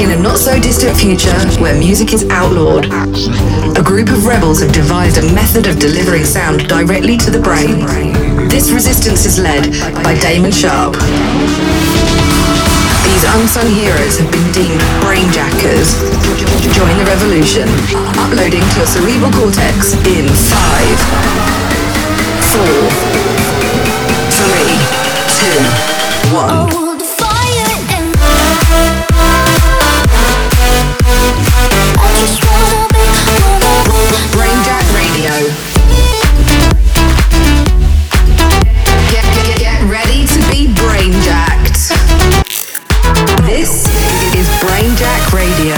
In a not so distant future where music is outlawed, a group of rebels have devised a method of delivering sound directly to the brain. This resistance is led by Damon Sharp. These unsung heroes have been deemed brainjackers. Join the revolution, uploading to a cerebral cortex in five, four, three, two, one. Brainjack Radio. Get, get, get ready to be brainjacked. This is Brainjack Radio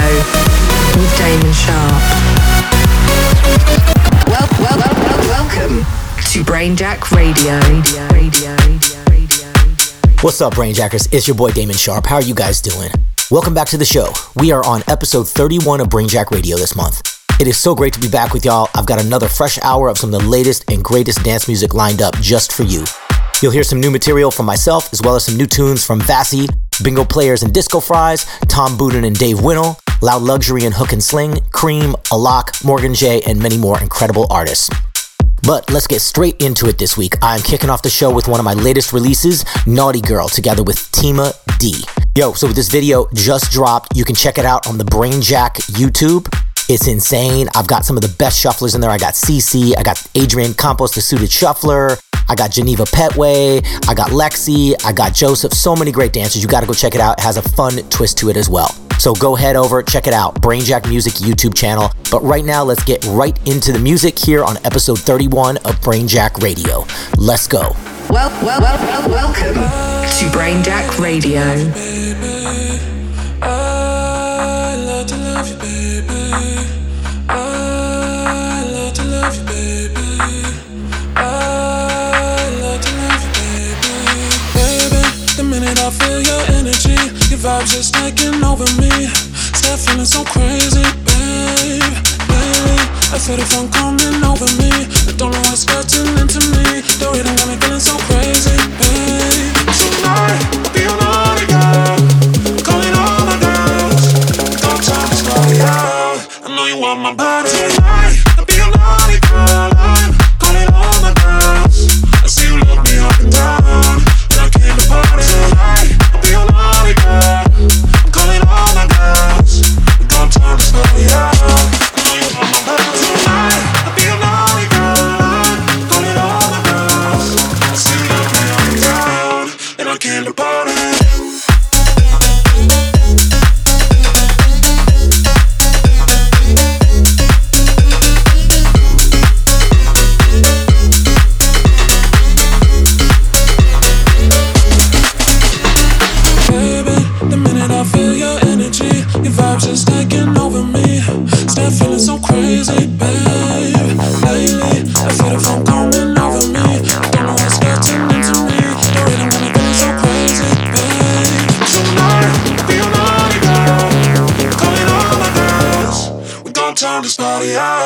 Radio. Radio, What's up, Brainjackers? It's your boy Damon Sharp. How are you guys doing? Welcome back to the show. We are on episode 31 of Brainjack Radio this month. It is so great to be back with y'all. I've got another fresh hour of some of the latest and greatest dance music lined up just for you. You'll hear some new material from myself, as well as some new tunes from Vassy, Bingo Players and Disco Fries, Tom Budin and Dave Winnel, Loud Luxury and Hook and Sling, Cream, Alok, Morgan J, and many more incredible artists. But let's get straight into it this week. I'm kicking off the show with one of my latest releases, Naughty Girl, together with Tima D. Yo, so this video just dropped. You can check it out on the Brainjack YouTube. It's insane. I've got some of the best shufflers in there. I got CC, I got Adrian Campos, the suited shuffler. I got Geneva Petway, I got Lexi, I got Joseph. So many great dancers. You got to go check it out. It has a fun twist to it as well. So go head over, check it out. Brainjack Music YouTube channel. But right now, let's get right into the music here on episode 31 of Brainjack Radio. Let's go. Well, well, well, well welcome to Brainjack Radio. Vibes just taking over me. Start feeling so crazy, babe. Lately, I feel the fun coming over me. I don't know what's getting into me. The rhythm got me feeling so crazy, babe. Tonight, I'll be a naughty girl. Calling all my girls. Don't slow it down. I know you want my body tonight. Turn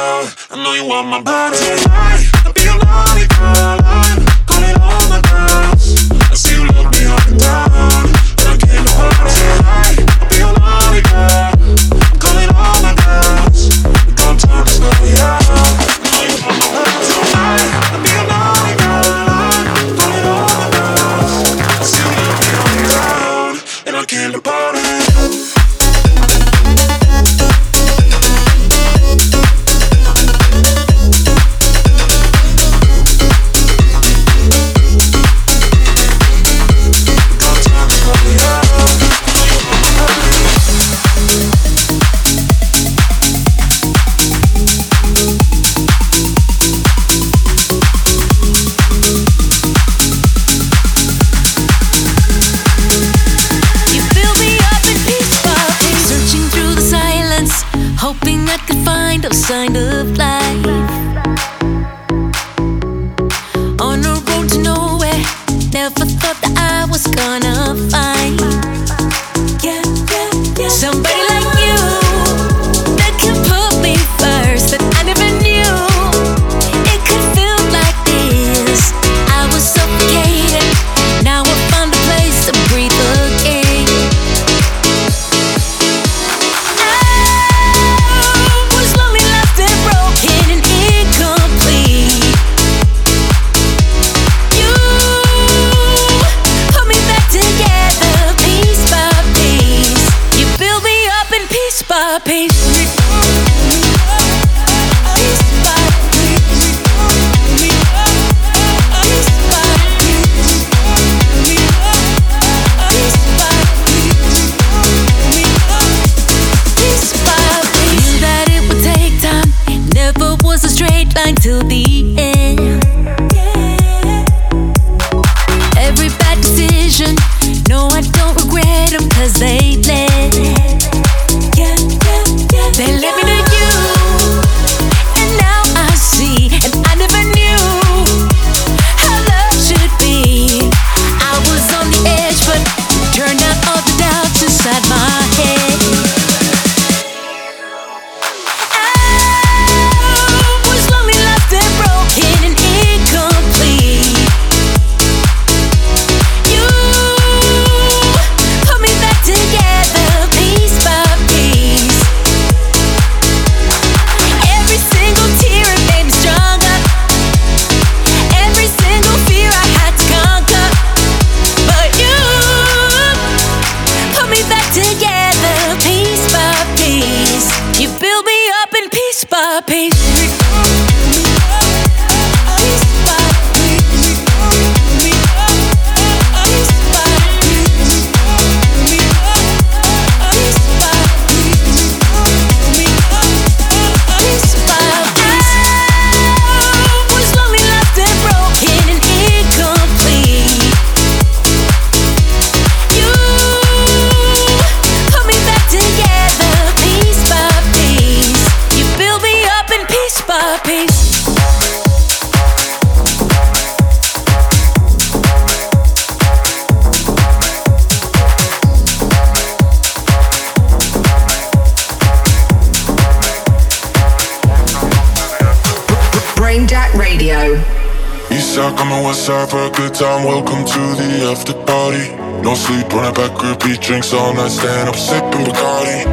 drinks all night, stand up sipping Bacardi.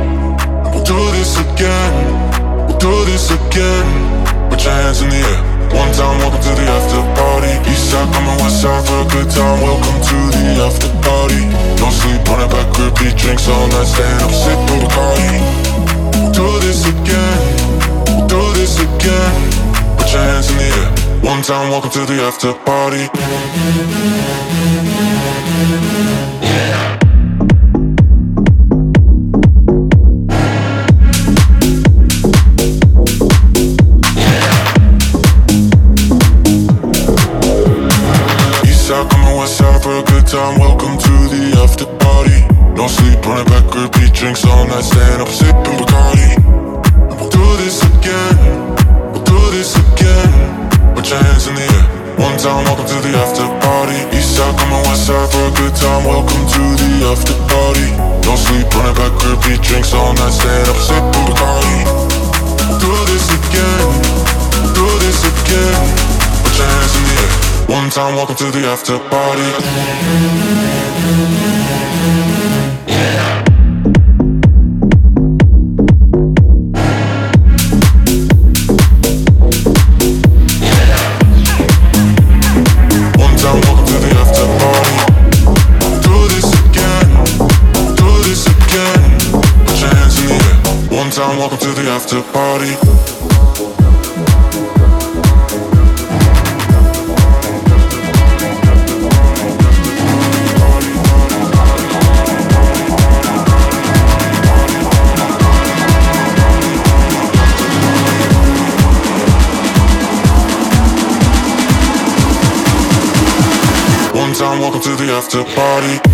We'll do this again, we'll do this again. Put your hands in the air. One time, welcome to the after party. East side coming side for a good time. Welcome to the after party. No sleep, that back, repeat drinks all night, stand up sipping Bacardi. We'll do this again, we'll do this again. Put your hands in the air. One time, welcome to the after party. Time, welcome to the after party. No sleep, running back, repeat drinks all night, stand up, sipping Bacardi. Time, welcome to the after party. East side, coming west side for a good time, welcome to the after party. No sleep, running back, repeat drinks all night, stand up, sipping Bacardi. Do this again, do this again. Put your hands in the air. One time, welcome to the after party. One after party. welcome to the after party.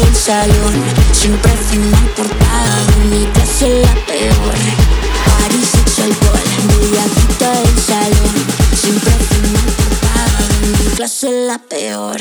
del salón. Siempre final portada de mi clase la peor. París, sexo, alcohol, mediatita del salón. Siempre final portada de mi clase la peor.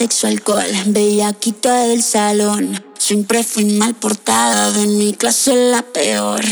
sexo, alcohol, bellaquito del salón. Siempre fui mal portada, de mi clase la peor.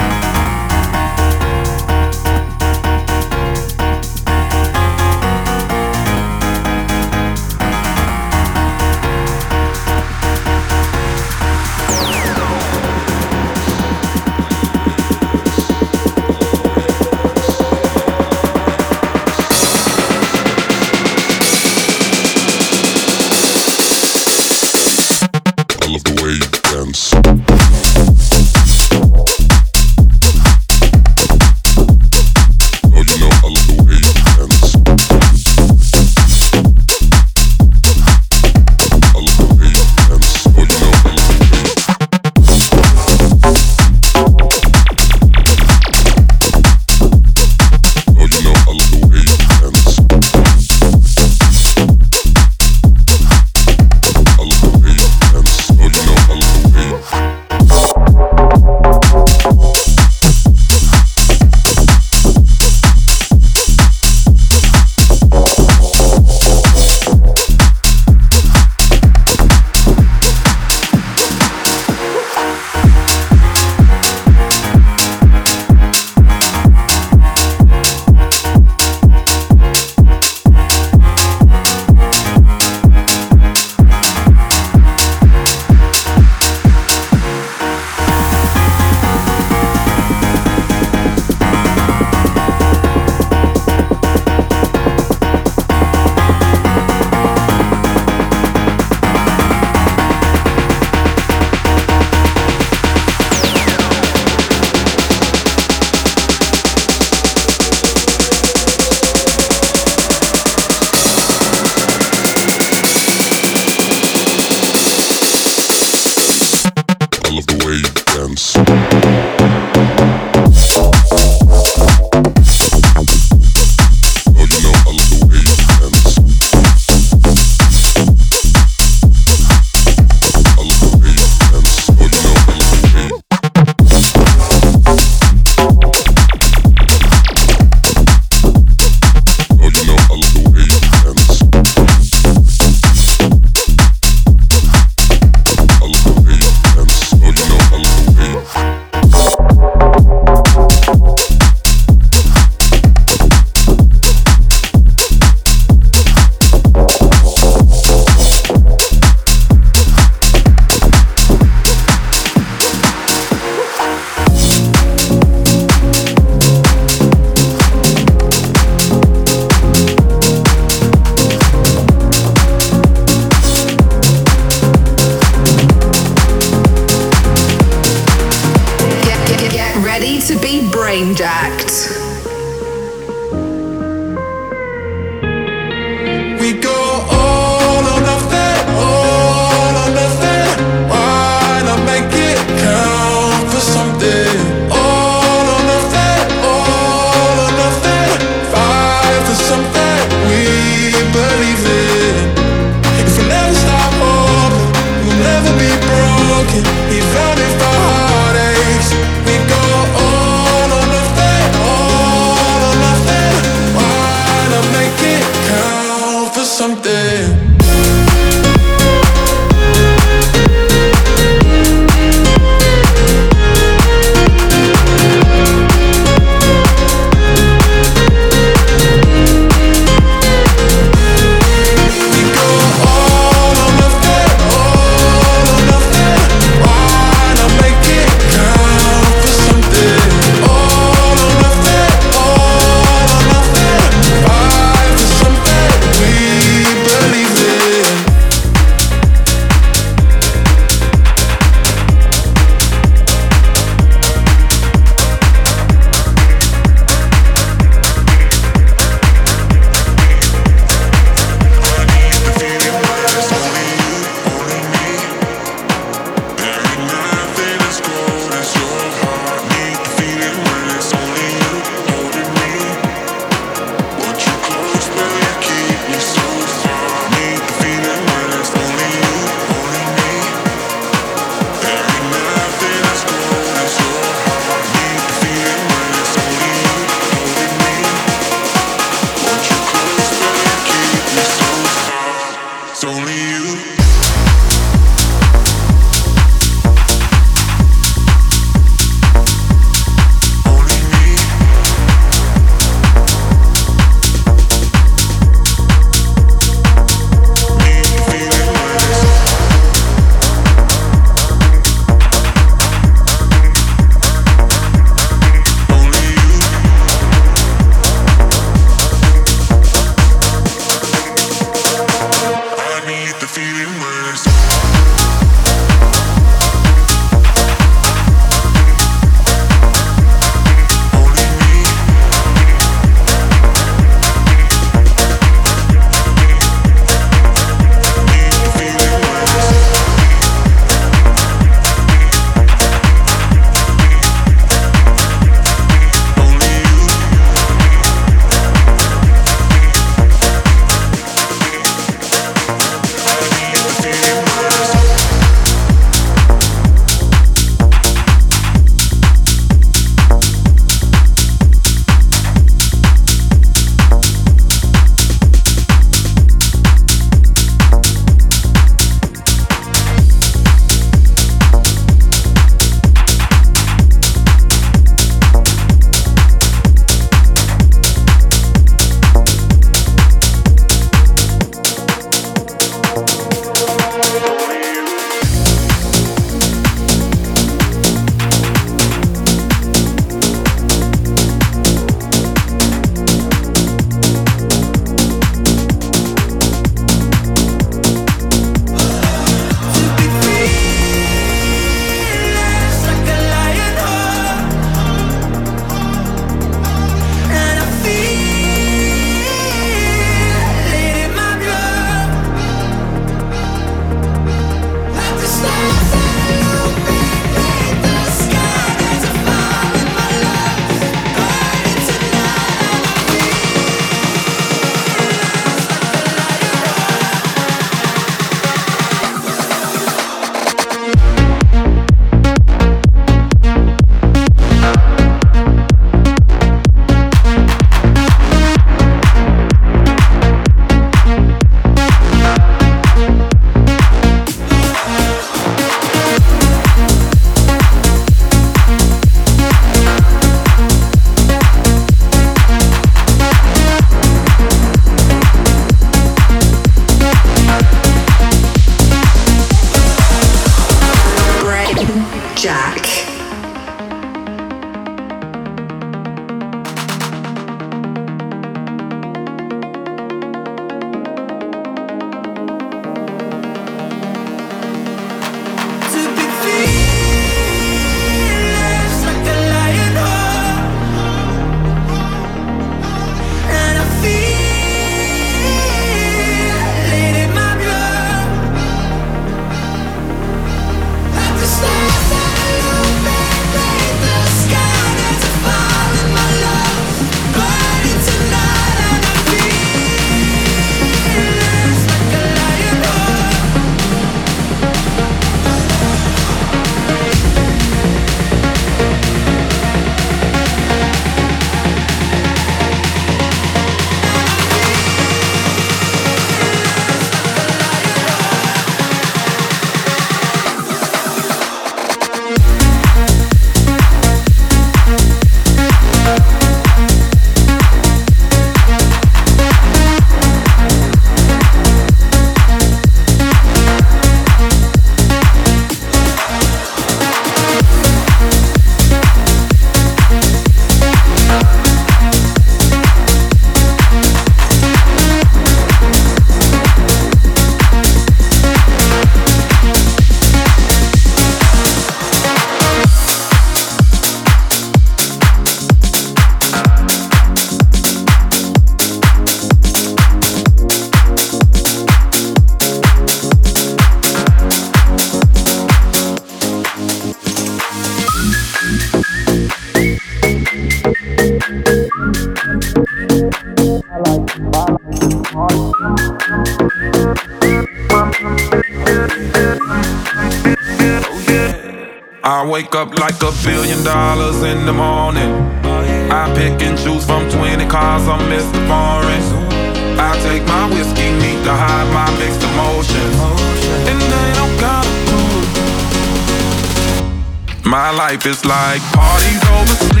Is like parties over sleep.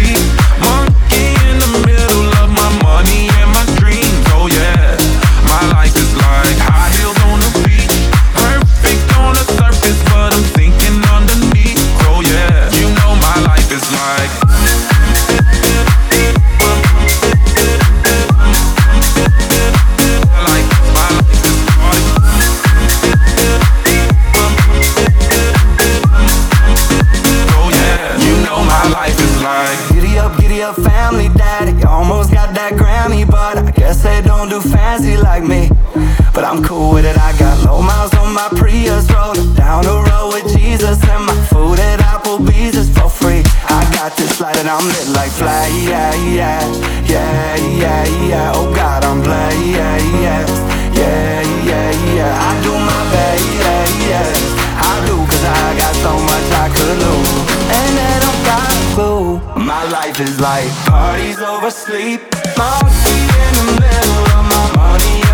And I'm lit like fly, yeah, yeah, yeah, yeah, yeah. Oh God, I'm blessed, yeah, yeah, yeah, yeah, yeah. I do my best, yeah, yeah. I do 'cause I got so much I could lose, and they don't got a clue. My life is like parties over sleep, monkey in the middle of my money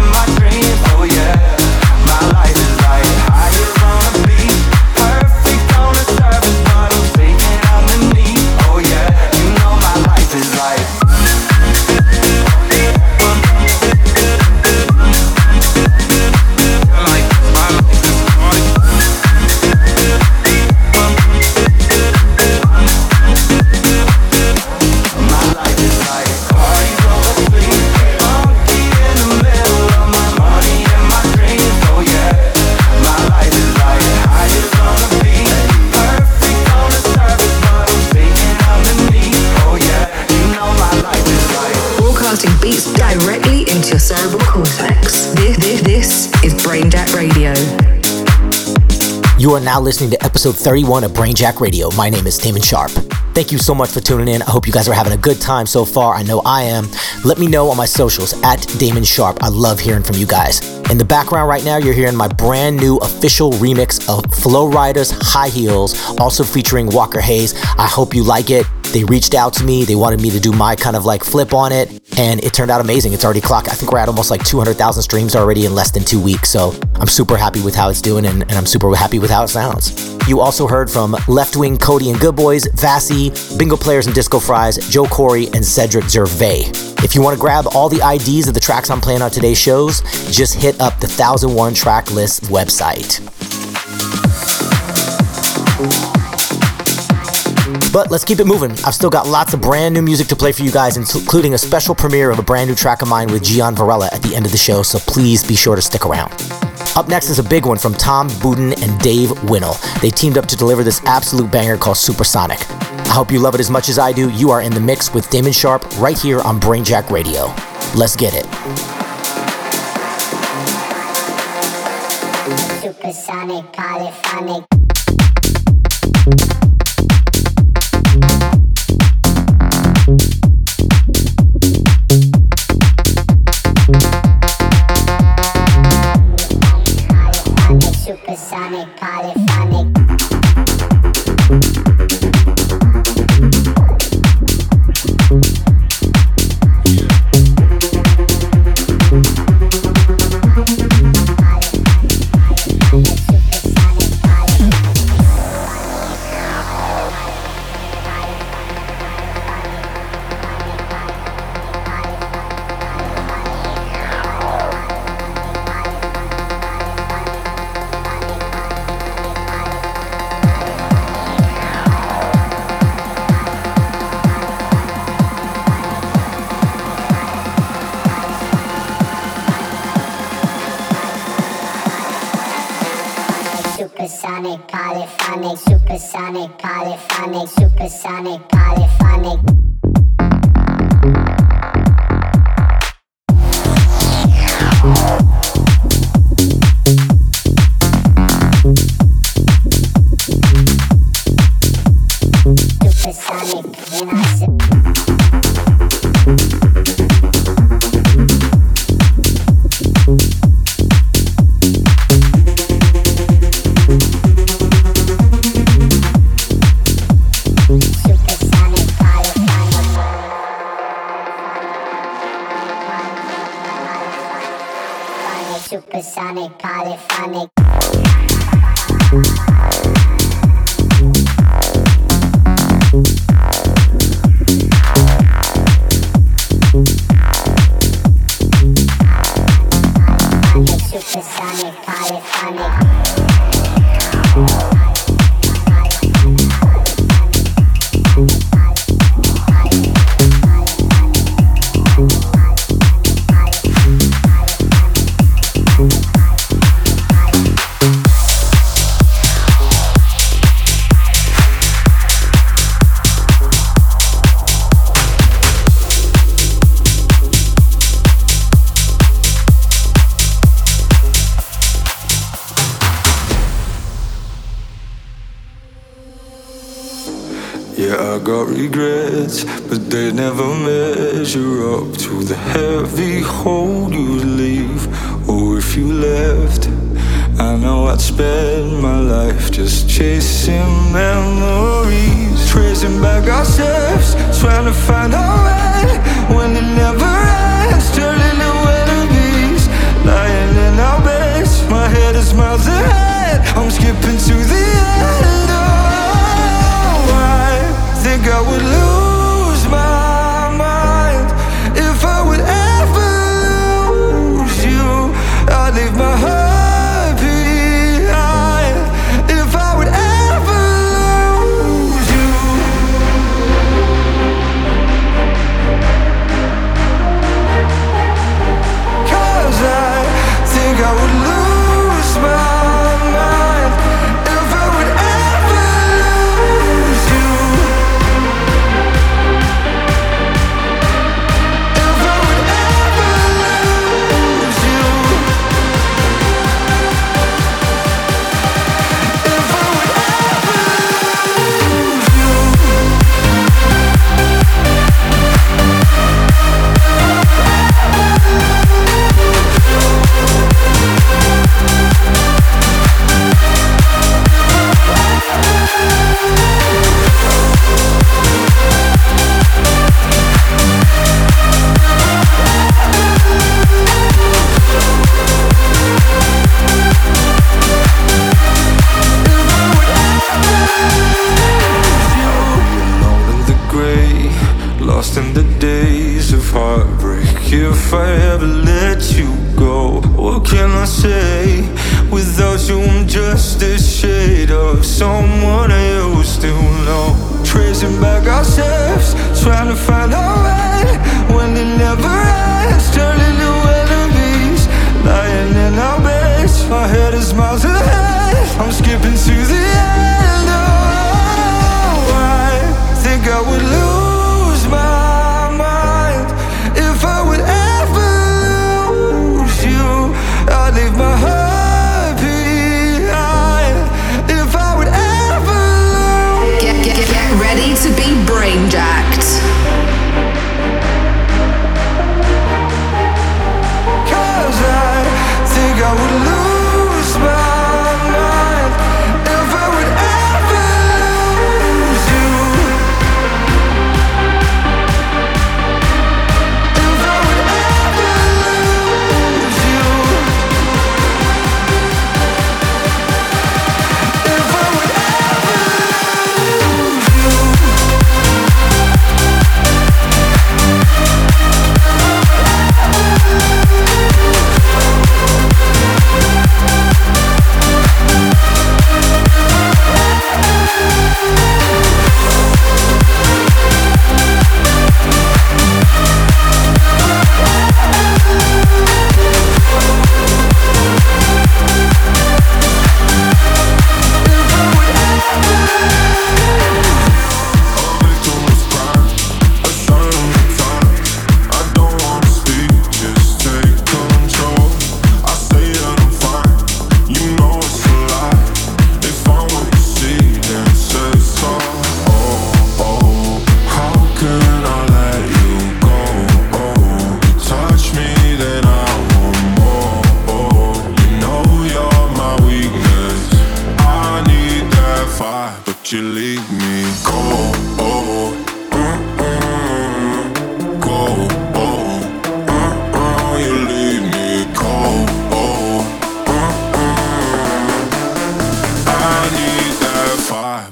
You are now listening to episode 31 of Brainjack Radio. My name is Damon Sharp. Thank you so much for tuning in. I hope you guys are having a good time so far. I know I am. Let me know on my socials at Damon Sharp. I love hearing from you guys. In the background right now, you're hearing my brand new official remix of Flo Rida's High Heels, also featuring Walker Hayes. I hope you like it. They reached out to me. They wanted me to do my kind of like flip on it, and it turned out amazing. It's already clocked. I think we're at almost like 200,000 streams already in less than two weeks. So I'm super happy with how it's doing, and, and I'm super happy with how it sounds. You also heard from Left Wing Cody and Good Boys, Vassy, Bingo Players and Disco Fries, Joe Corey, and Cedric Gervais. If you want to grab all the IDs of the tracks I'm playing on today's shows, just hit up the 1001 track list website. But let's keep it moving. I've still got lots of brand new music to play for you guys, including a special premiere of a brand new track of mine with Gian Varela at the end of the show, so please be sure to stick around. Up next is a big one from Tom Budin and Dave Winnel. They teamed up to deliver this absolute banger called Supersonic. I hope you love it as much as I do. You are in the mix with Damon Sharp right here on Brainjack Radio. Let's get it. Supersonic, polyphonic.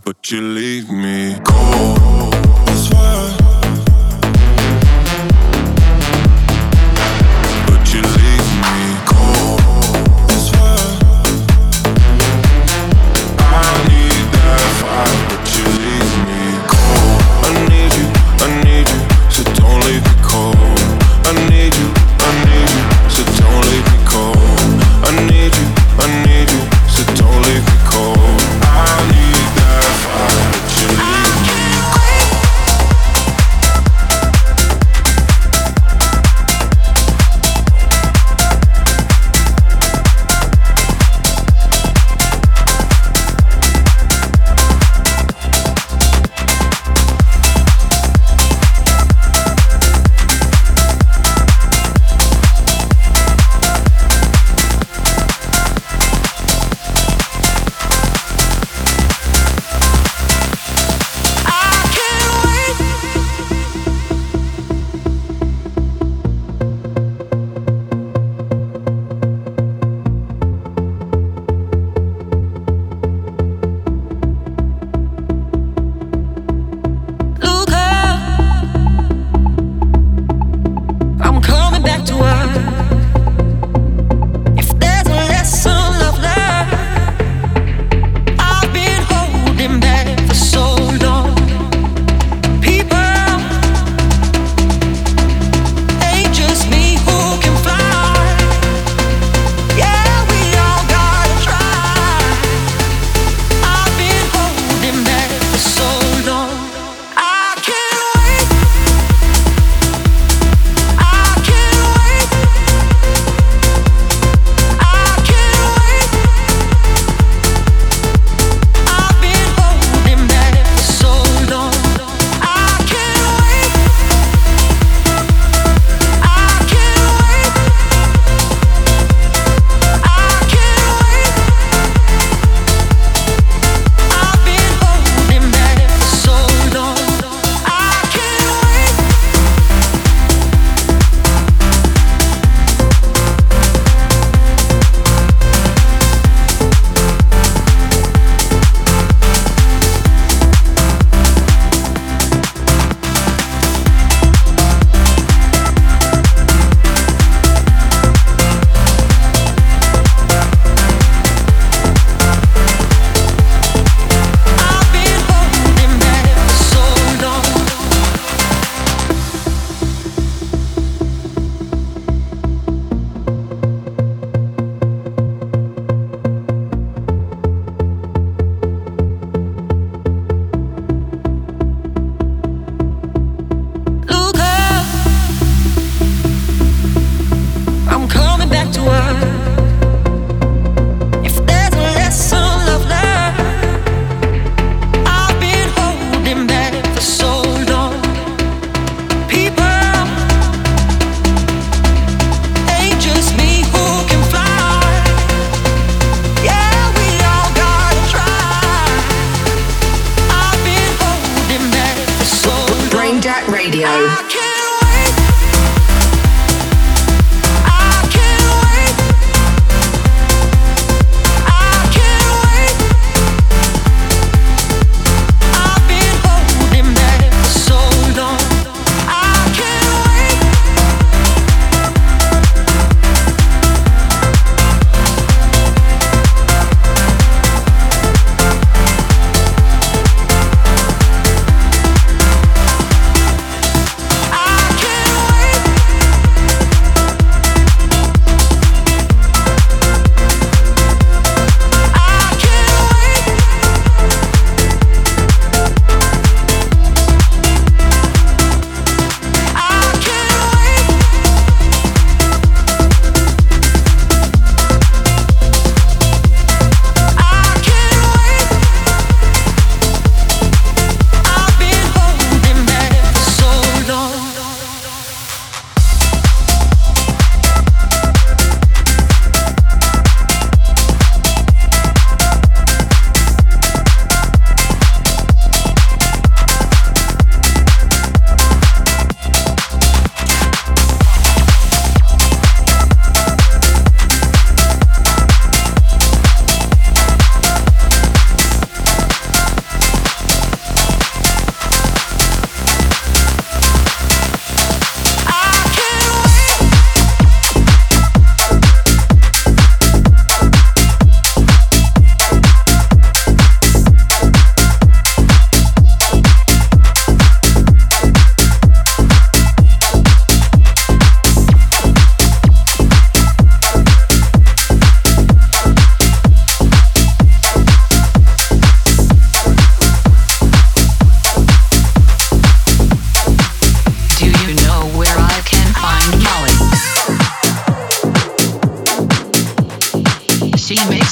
but you leave me cold. I swear.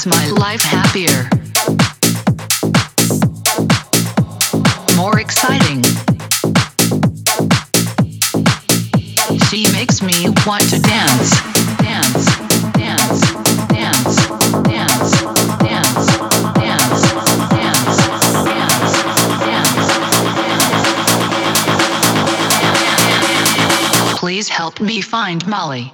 makes my life happier, more exciting. She makes me want to dance, dance, dance, dance, dance, dance, dance, dance, dance, dance. Please help me find Molly.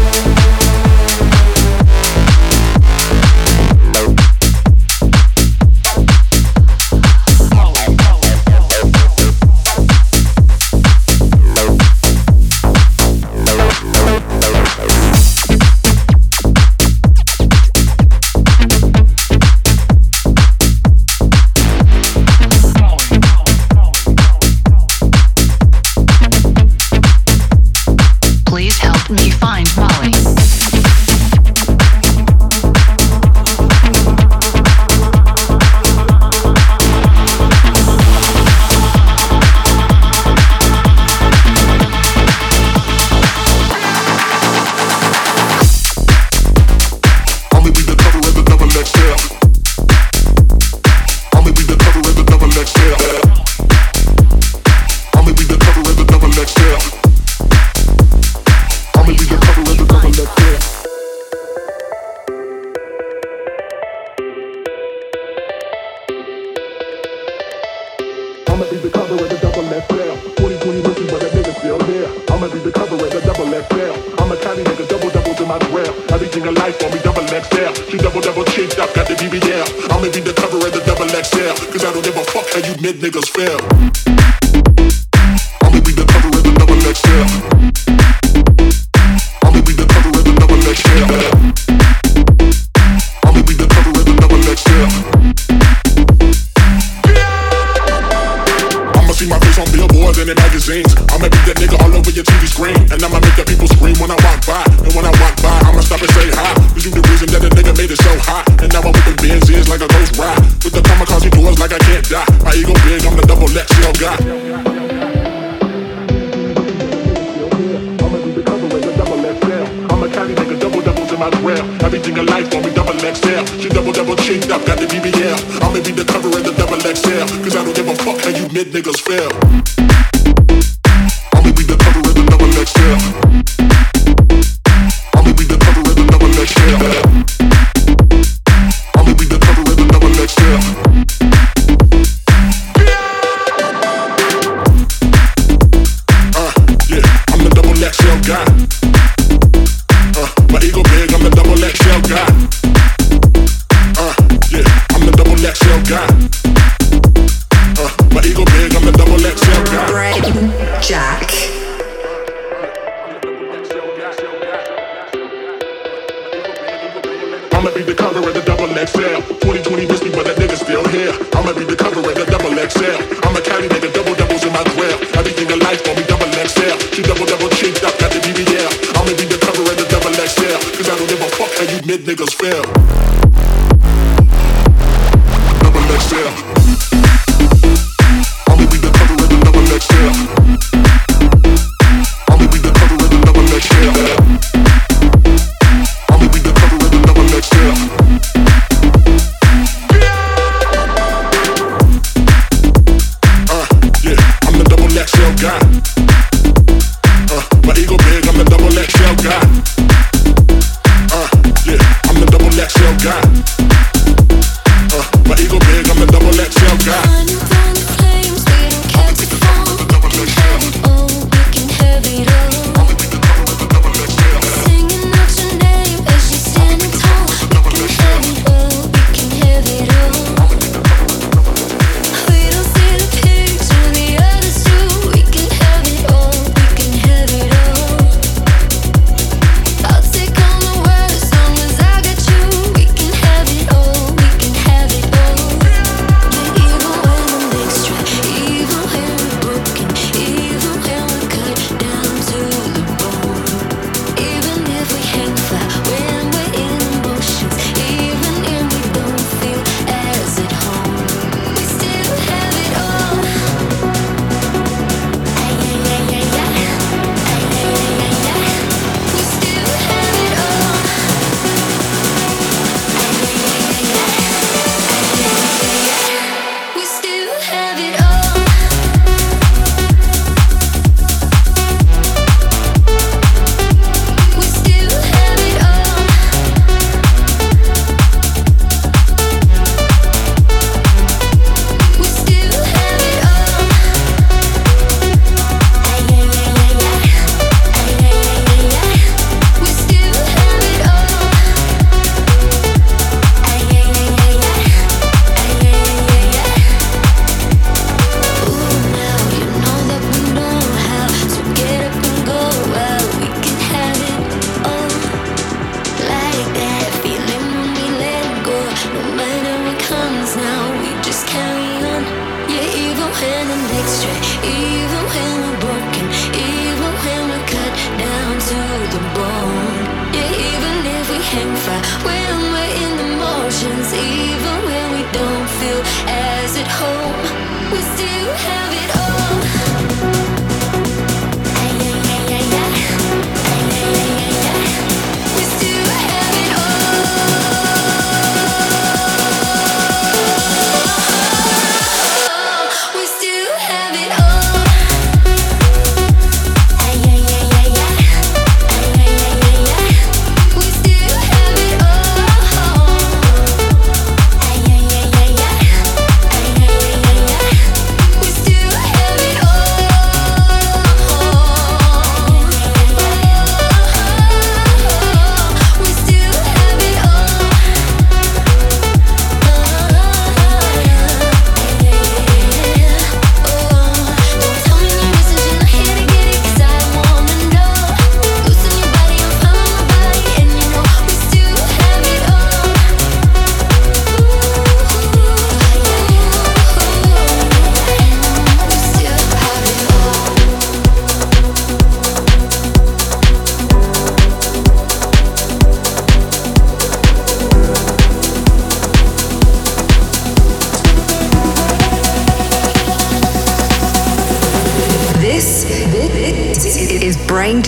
I'm a tiny nigga, double double to my grill. Everything in life for me double XL. She double double cheeked up, got the BBL. I'ma be the cover of the double XL. Cause I don't give a fuck how you mid niggas feel. Dirty double doubles in my grill. Everything in life gonna be double XL. She double double chinked up, got the BBL. I'ma be the cover and the double XL. Cause I don't give a fuck how you mid niggas feel.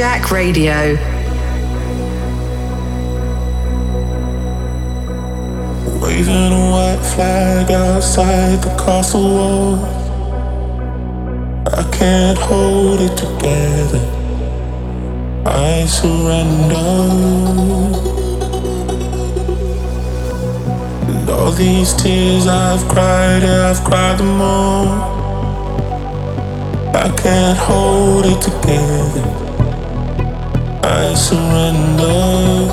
Brainjack Radio. Waving a white flag outside the castle wall. I can't hold it together. I surrender. And all these tears I've cried, yeah, I've cried them all. I can't hold it together. I surrender.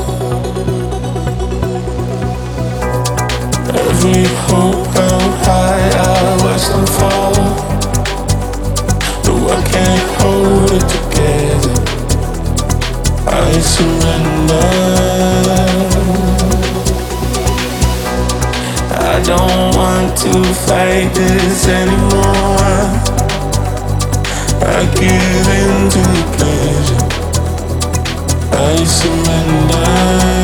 Every hope I watch them fall. I can't hold it together. I surrender. I don't want to fight this anymore. I give in to the pleasure. I surrender.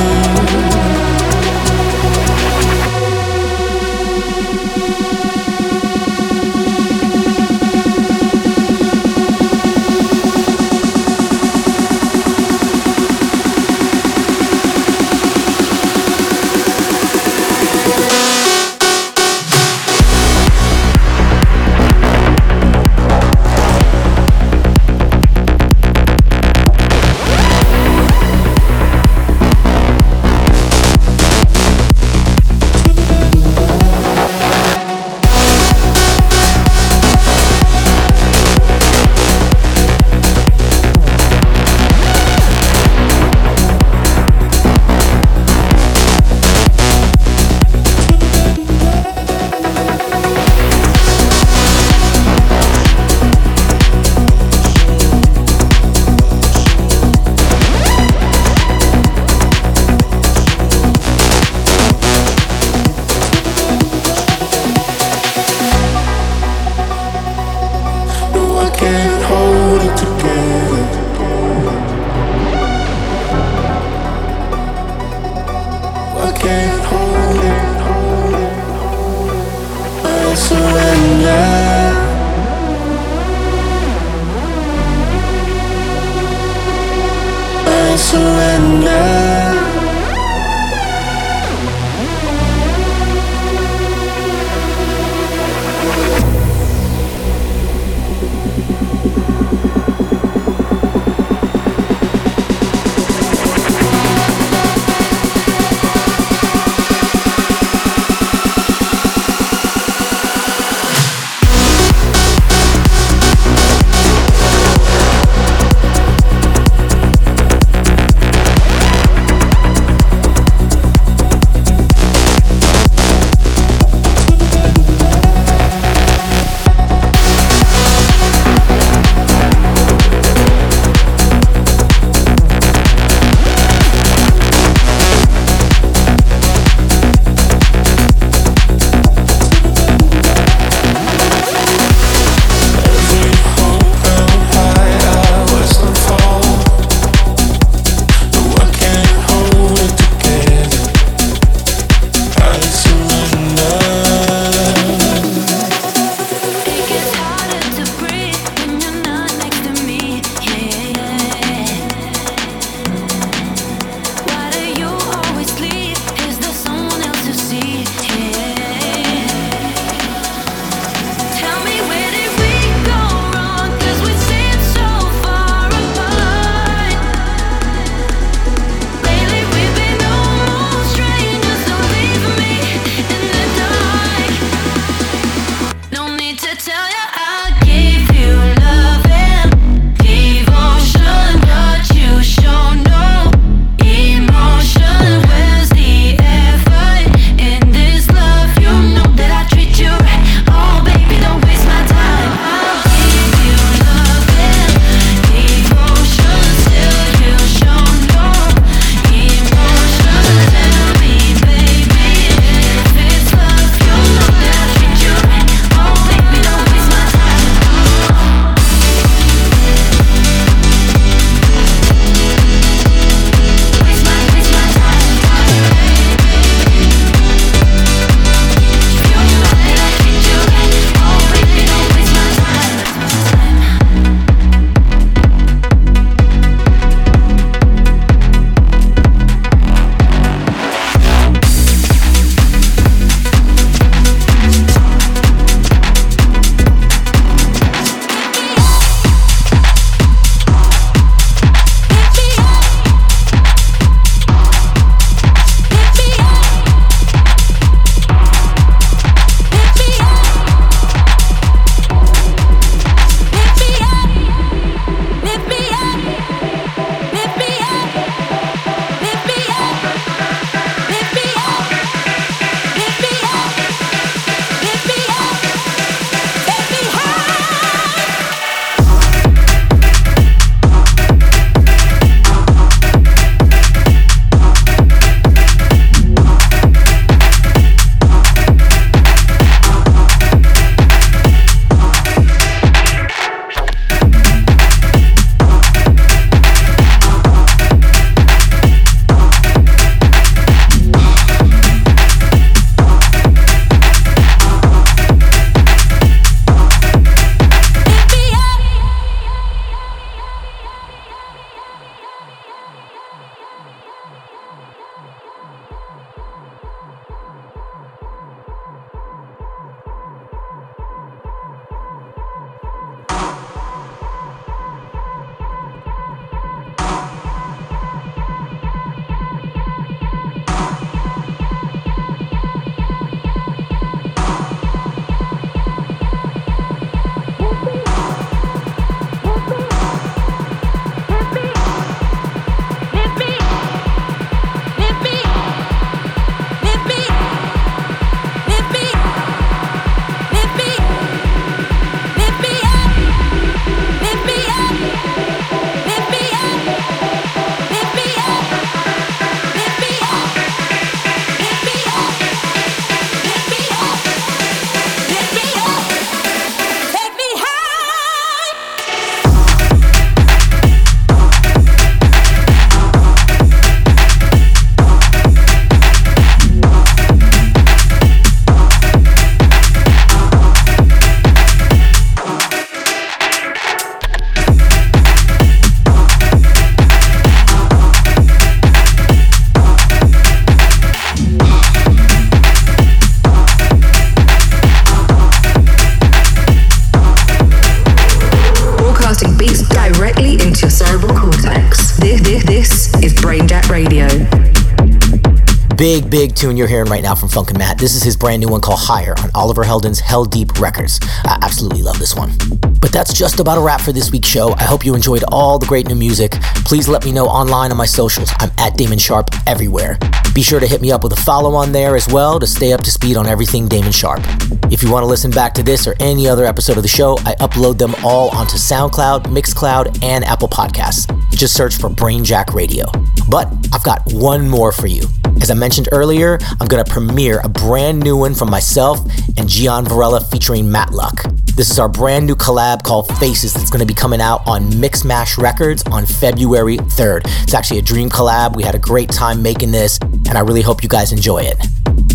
Tune you're hearing right now from Funkin' Matt. This is his brand new one called Higher on Oliver Heldens Heldeep Records. I absolutely love this one. But that's just about a wrap for this week's show. I hope you enjoyed all the great new music. Please let me know online on my socials. I'm at Damon Sharp everywhere. Be sure to hit me up with a follow on there as well to stay up to speed on everything Damon Sharp. If you want to listen back to this or any other episode of the show, I upload them all onto SoundCloud, Mixcloud, and Apple Podcasts. Just search for Brainjack Radio. But I've got one more for you. As I mentioned earlier, I'm to premiere a brand new one from myself and Gian Varela featuring Matluck. This is our brand new collab called Faces that's to be coming out on Mixmash Records on February 3rd. It's actually a dream collab. We had a great time making this, and I really hope you guys enjoy it.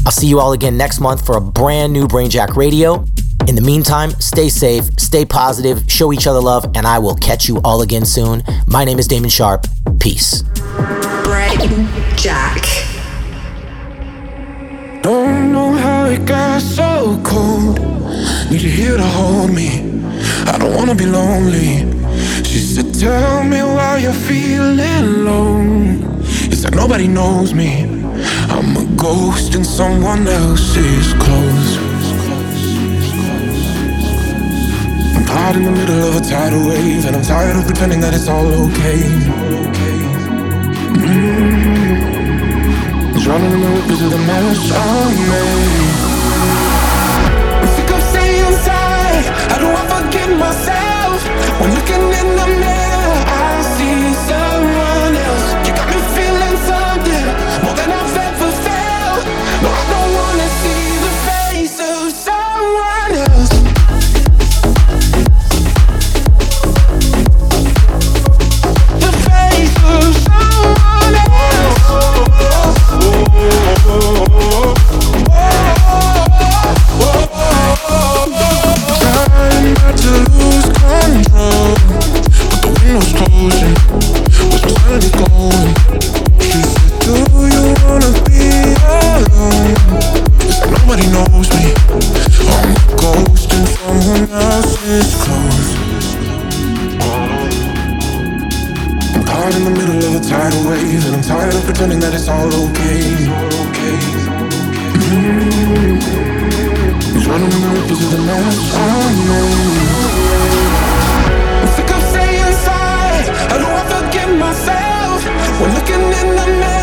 I'll see you all again next month for a brand new Brainjack Radio. In the meantime, stay safe, stay positive, show each other love, and I will catch you all again soon. My name is Damon Sharp. Peace. Brain Jack. Don't know how it got so cold. Need you here to hold me. I don't wanna be lonely. She said, Tell me why you're feeling low. It's like nobody knows me. I'm a ghost in someone else's clothes. I'm caught in the middle of a tidal wave, and I'm tired of pretending that it's all okay. Mm. Drowning in the ripples of the mess I made. Staying. How do I forget myself? When looking in the mirror, Running in the ripples of a tidal wave and I'm tired of pretending that it's all okay. Running through the mess I made. How do I forget myself? When looking in the mirror,